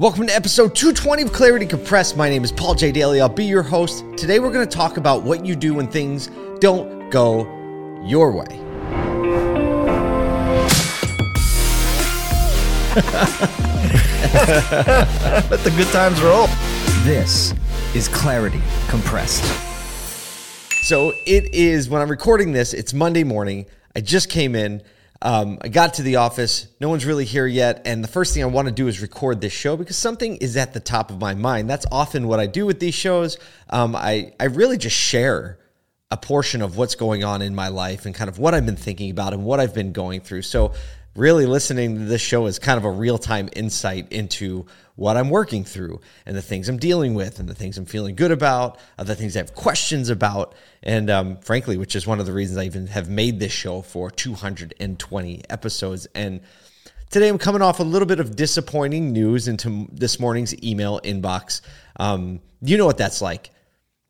Welcome to episode 220 of Clarity Compressed. My name is Paul J. Daly. I'll be your host. Today, we're going to talk about what you do when things don't go your way. Let the good times roll. This is Clarity Compressed. So, it is when I'm recording this, it's Monday morning. I just came in. Um, I got to the office. No one's really here yet. And the first thing I want to do is record this show because something is at the top of my mind. That's often what I do with these shows. Um, I, I really just share a portion of what's going on in my life and kind of what I've been thinking about and what I've been going through. So, really listening to this show is kind of a real time insight into what I'm working through and the things I'm dealing with and the things I'm feeling good about, uh, the things I have questions about. And um, frankly, which is one of the reasons I even have made this show for 220 episodes. And today I'm coming off a little bit of disappointing news into this morning's email inbox. Um, you know what that's like.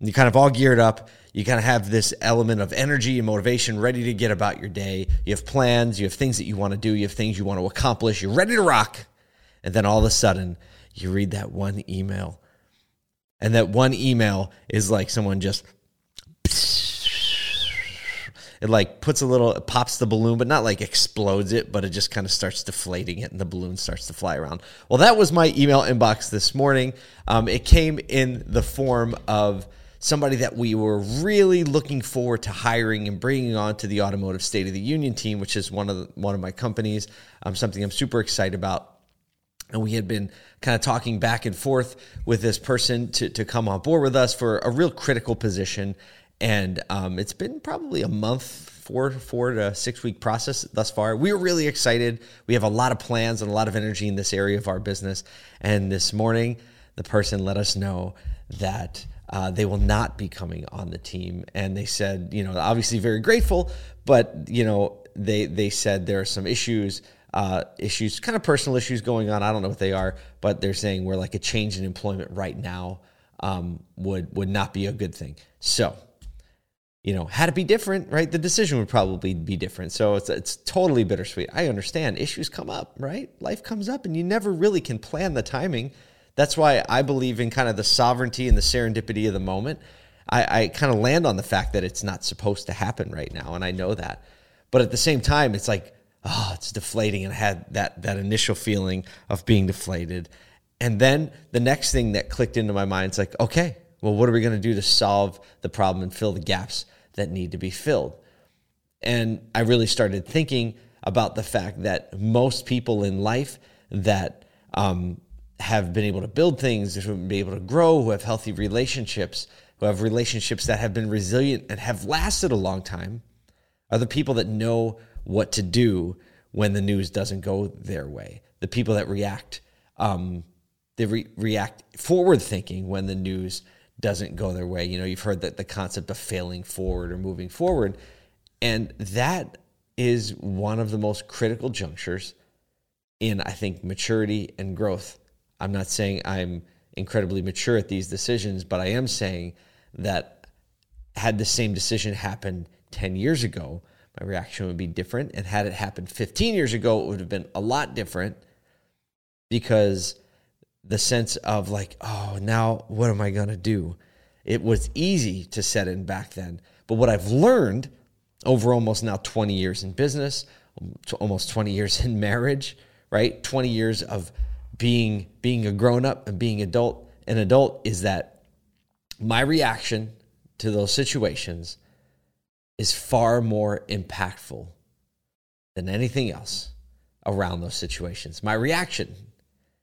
You kind of all geared up you kind of have this element of energy and motivation ready to get about your day. You have plans, you have things that you want to do, you have things you want to accomplish, you're ready to rock. And then all of a sudden, you read that one email. And that one email is like someone just it like puts a little it pops the balloon but not like explodes it but it just kind of starts deflating it and the balloon starts to fly around well that was my email inbox this morning um, it came in the form of somebody that we were really looking forward to hiring and bringing on to the Automotive State of the Union team, which is one of the, one of my companies. Um, something I'm super excited about. And we had been kind of talking back and forth with this person to, to come on board with us for a real critical position. And um, it's been probably a month, four, four to six week process thus far. We were really excited. We have a lot of plans and a lot of energy in this area of our business. And this morning, the person let us know that uh, they will not be coming on the team. And they said, you know, obviously very grateful, but you know, they they said there are some issues, uh, issues, kind of personal issues going on. I don't know what they are, but they're saying we're like a change in employment right now um, would would not be a good thing. So. You know, had it be different, right? The decision would probably be different. So it's it's totally bittersweet. I understand issues come up, right? Life comes up, and you never really can plan the timing that's why I believe in kind of the sovereignty and the serendipity of the moment. I, I kind of land on the fact that it's not supposed to happen right now, and I know that. But at the same time, it's like, oh, it's deflating, and I had that that initial feeling of being deflated. And then the next thing that clicked into my mind is like, okay, well, what are we going to do to solve the problem and fill the gaps that need to be filled? And I really started thinking about the fact that most people in life that um, have been able to build things, who have been able to grow, who have healthy relationships, who have relationships that have been resilient and have lasted a long time, are the people that know what to do when the news doesn't go their way. The people that react, um, they re- react forward thinking when the news doesn't go their way. You know, you've heard that the concept of failing forward or moving forward, and that is one of the most critical junctures in, I think, maturity and growth I'm not saying I'm incredibly mature at these decisions, but I am saying that had the same decision happened 10 years ago, my reaction would be different. And had it happened 15 years ago, it would have been a lot different because the sense of like, oh, now what am I going to do? It was easy to set in back then. But what I've learned over almost now 20 years in business, almost 20 years in marriage, right? 20 years of being being a grown up and being adult an adult is that my reaction to those situations is far more impactful than anything else around those situations. My reaction,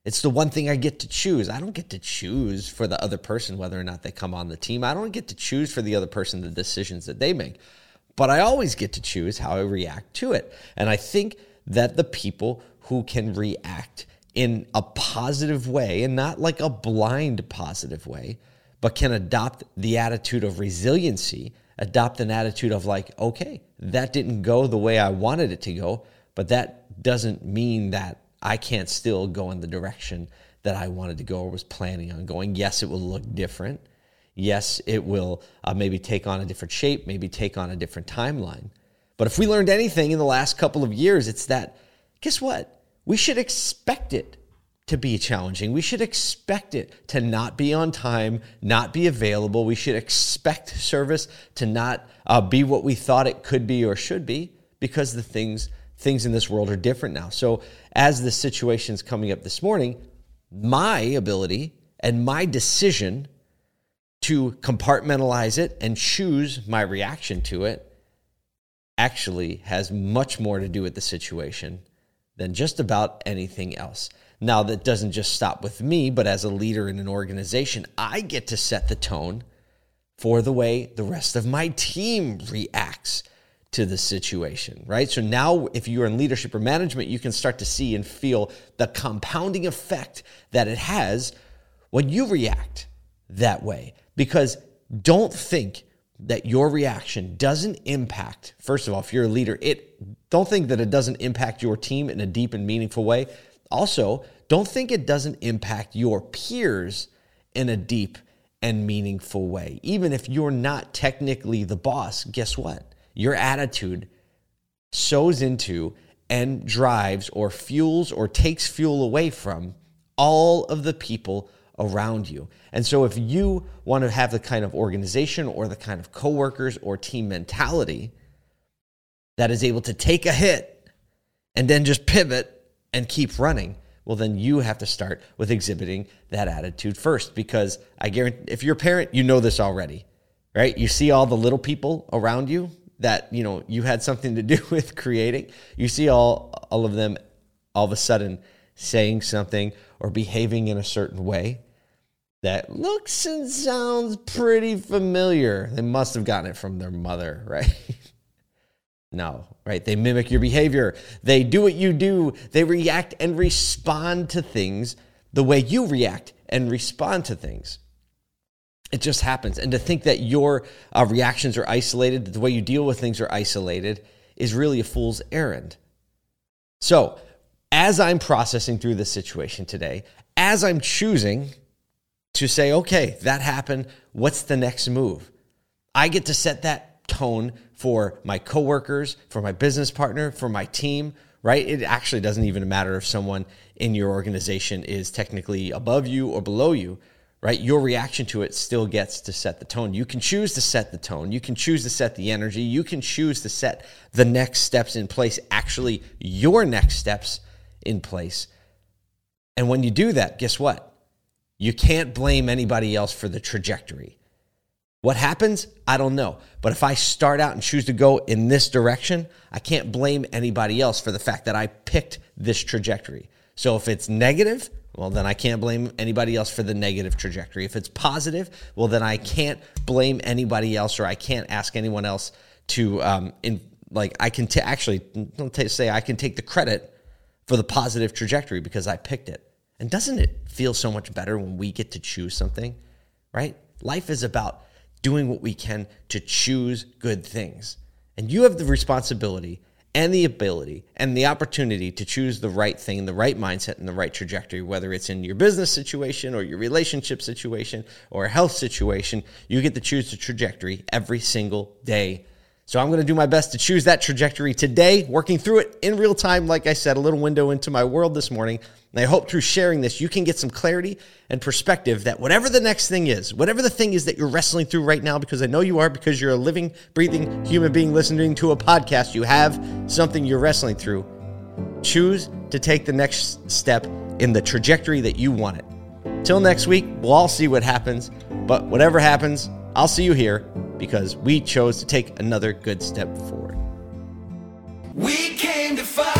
it's the one thing I get to choose. I don't get to choose for the other person whether or not they come on the team. I don't get to choose for the other person the decisions that they make. But I always get to choose how I react to it. And I think that the people who can react in a positive way and not like a blind positive way, but can adopt the attitude of resiliency, adopt an attitude of like, okay, that didn't go the way I wanted it to go, but that doesn't mean that I can't still go in the direction that I wanted to go or was planning on going. Yes, it will look different. Yes, it will uh, maybe take on a different shape, maybe take on a different timeline. But if we learned anything in the last couple of years, it's that, guess what? We should expect it to be challenging. We should expect it to not be on time, not be available. We should expect service to not uh, be what we thought it could be or should be because the things things in this world are different now. So as the situation's coming up this morning, my ability and my decision to compartmentalize it and choose my reaction to it actually has much more to do with the situation than just about anything else. Now, that doesn't just stop with me, but as a leader in an organization, I get to set the tone for the way the rest of my team reacts to the situation, right? So now, if you're in leadership or management, you can start to see and feel the compounding effect that it has when you react that way. Because don't think that your reaction doesn't impact, first of all, if you're a leader, it don't think that it doesn't impact your team in a deep and meaningful way. Also, don't think it doesn't impact your peers in a deep and meaningful way. Even if you're not technically the boss, guess what? Your attitude sows into and drives or fuels or takes fuel away from all of the people around you. And so if you want to have the kind of organization or the kind of coworkers or team mentality that is able to take a hit and then just pivot and keep running, well then you have to start with exhibiting that attitude first because I guarantee if you're a parent, you know this already. Right? You see all the little people around you that, you know, you had something to do with creating. You see all all of them all of a sudden saying something or behaving in a certain way that looks and sounds pretty familiar. They must have gotten it from their mother, right? no, right? They mimic your behavior. They do what you do. They react and respond to things the way you react and respond to things. It just happens. And to think that your uh, reactions are isolated, that the way you deal with things are isolated, is really a fool's errand. So, as I'm processing through this situation today, as I'm choosing to say, okay, that happened. What's the next move? I get to set that tone for my coworkers, for my business partner, for my team, right? It actually doesn't even matter if someone in your organization is technically above you or below you, right? Your reaction to it still gets to set the tone. You can choose to set the tone. You can choose to set the energy. You can choose to set the next steps in place, actually, your next steps in place. And when you do that, guess what? You can't blame anybody else for the trajectory. What happens? I don't know. But if I start out and choose to go in this direction, I can't blame anybody else for the fact that I picked this trajectory. So if it's negative, well, then I can't blame anybody else for the negative trajectory. If it's positive, well, then I can't blame anybody else or I can't ask anyone else to, um, in, like, I can t- actually say I can take the credit for the positive trajectory because I picked it. And doesn't it feel so much better when we get to choose something, right? Life is about doing what we can to choose good things. And you have the responsibility and the ability and the opportunity to choose the right thing, the right mindset, and the right trajectory, whether it's in your business situation or your relationship situation or a health situation. You get to choose the trajectory every single day. So I'm going to do my best to choose that trajectory today, working through it in real time. Like I said, a little window into my world this morning. And I hope through sharing this, you can get some clarity and perspective that whatever the next thing is, whatever the thing is that you're wrestling through right now, because I know you are, because you're a living, breathing human being listening to a podcast, you have something you're wrestling through. Choose to take the next step in the trajectory that you want it. Till next week, we'll all see what happens. But whatever happens, I'll see you here because we chose to take another good step forward. We came to fight.